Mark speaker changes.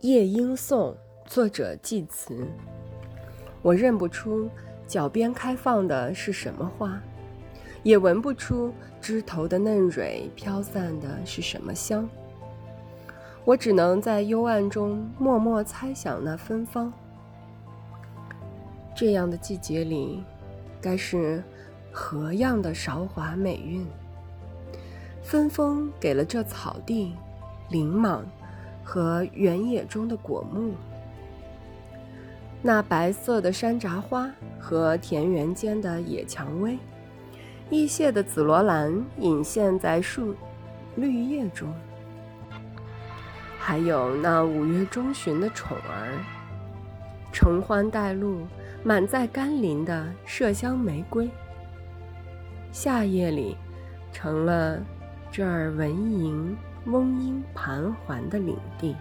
Speaker 1: 夜莺颂》作者季慈。我认不出脚边开放的是什么花，也闻不出枝头的嫩蕊飘散的是什么香。我只能在幽暗中默默猜想那芬芳。这样的季节里，该是何样的韶华美韵？芬风给了这草地林莽。和原野中的果木，那白色的山楂花和田园间的野蔷薇，异谢的紫罗兰隐现在树绿叶中，还有那五月中旬的宠儿，承欢带露满载甘霖的麝香玫瑰，夏夜里成了这儿蚊蝇。翁莺盘桓的领地。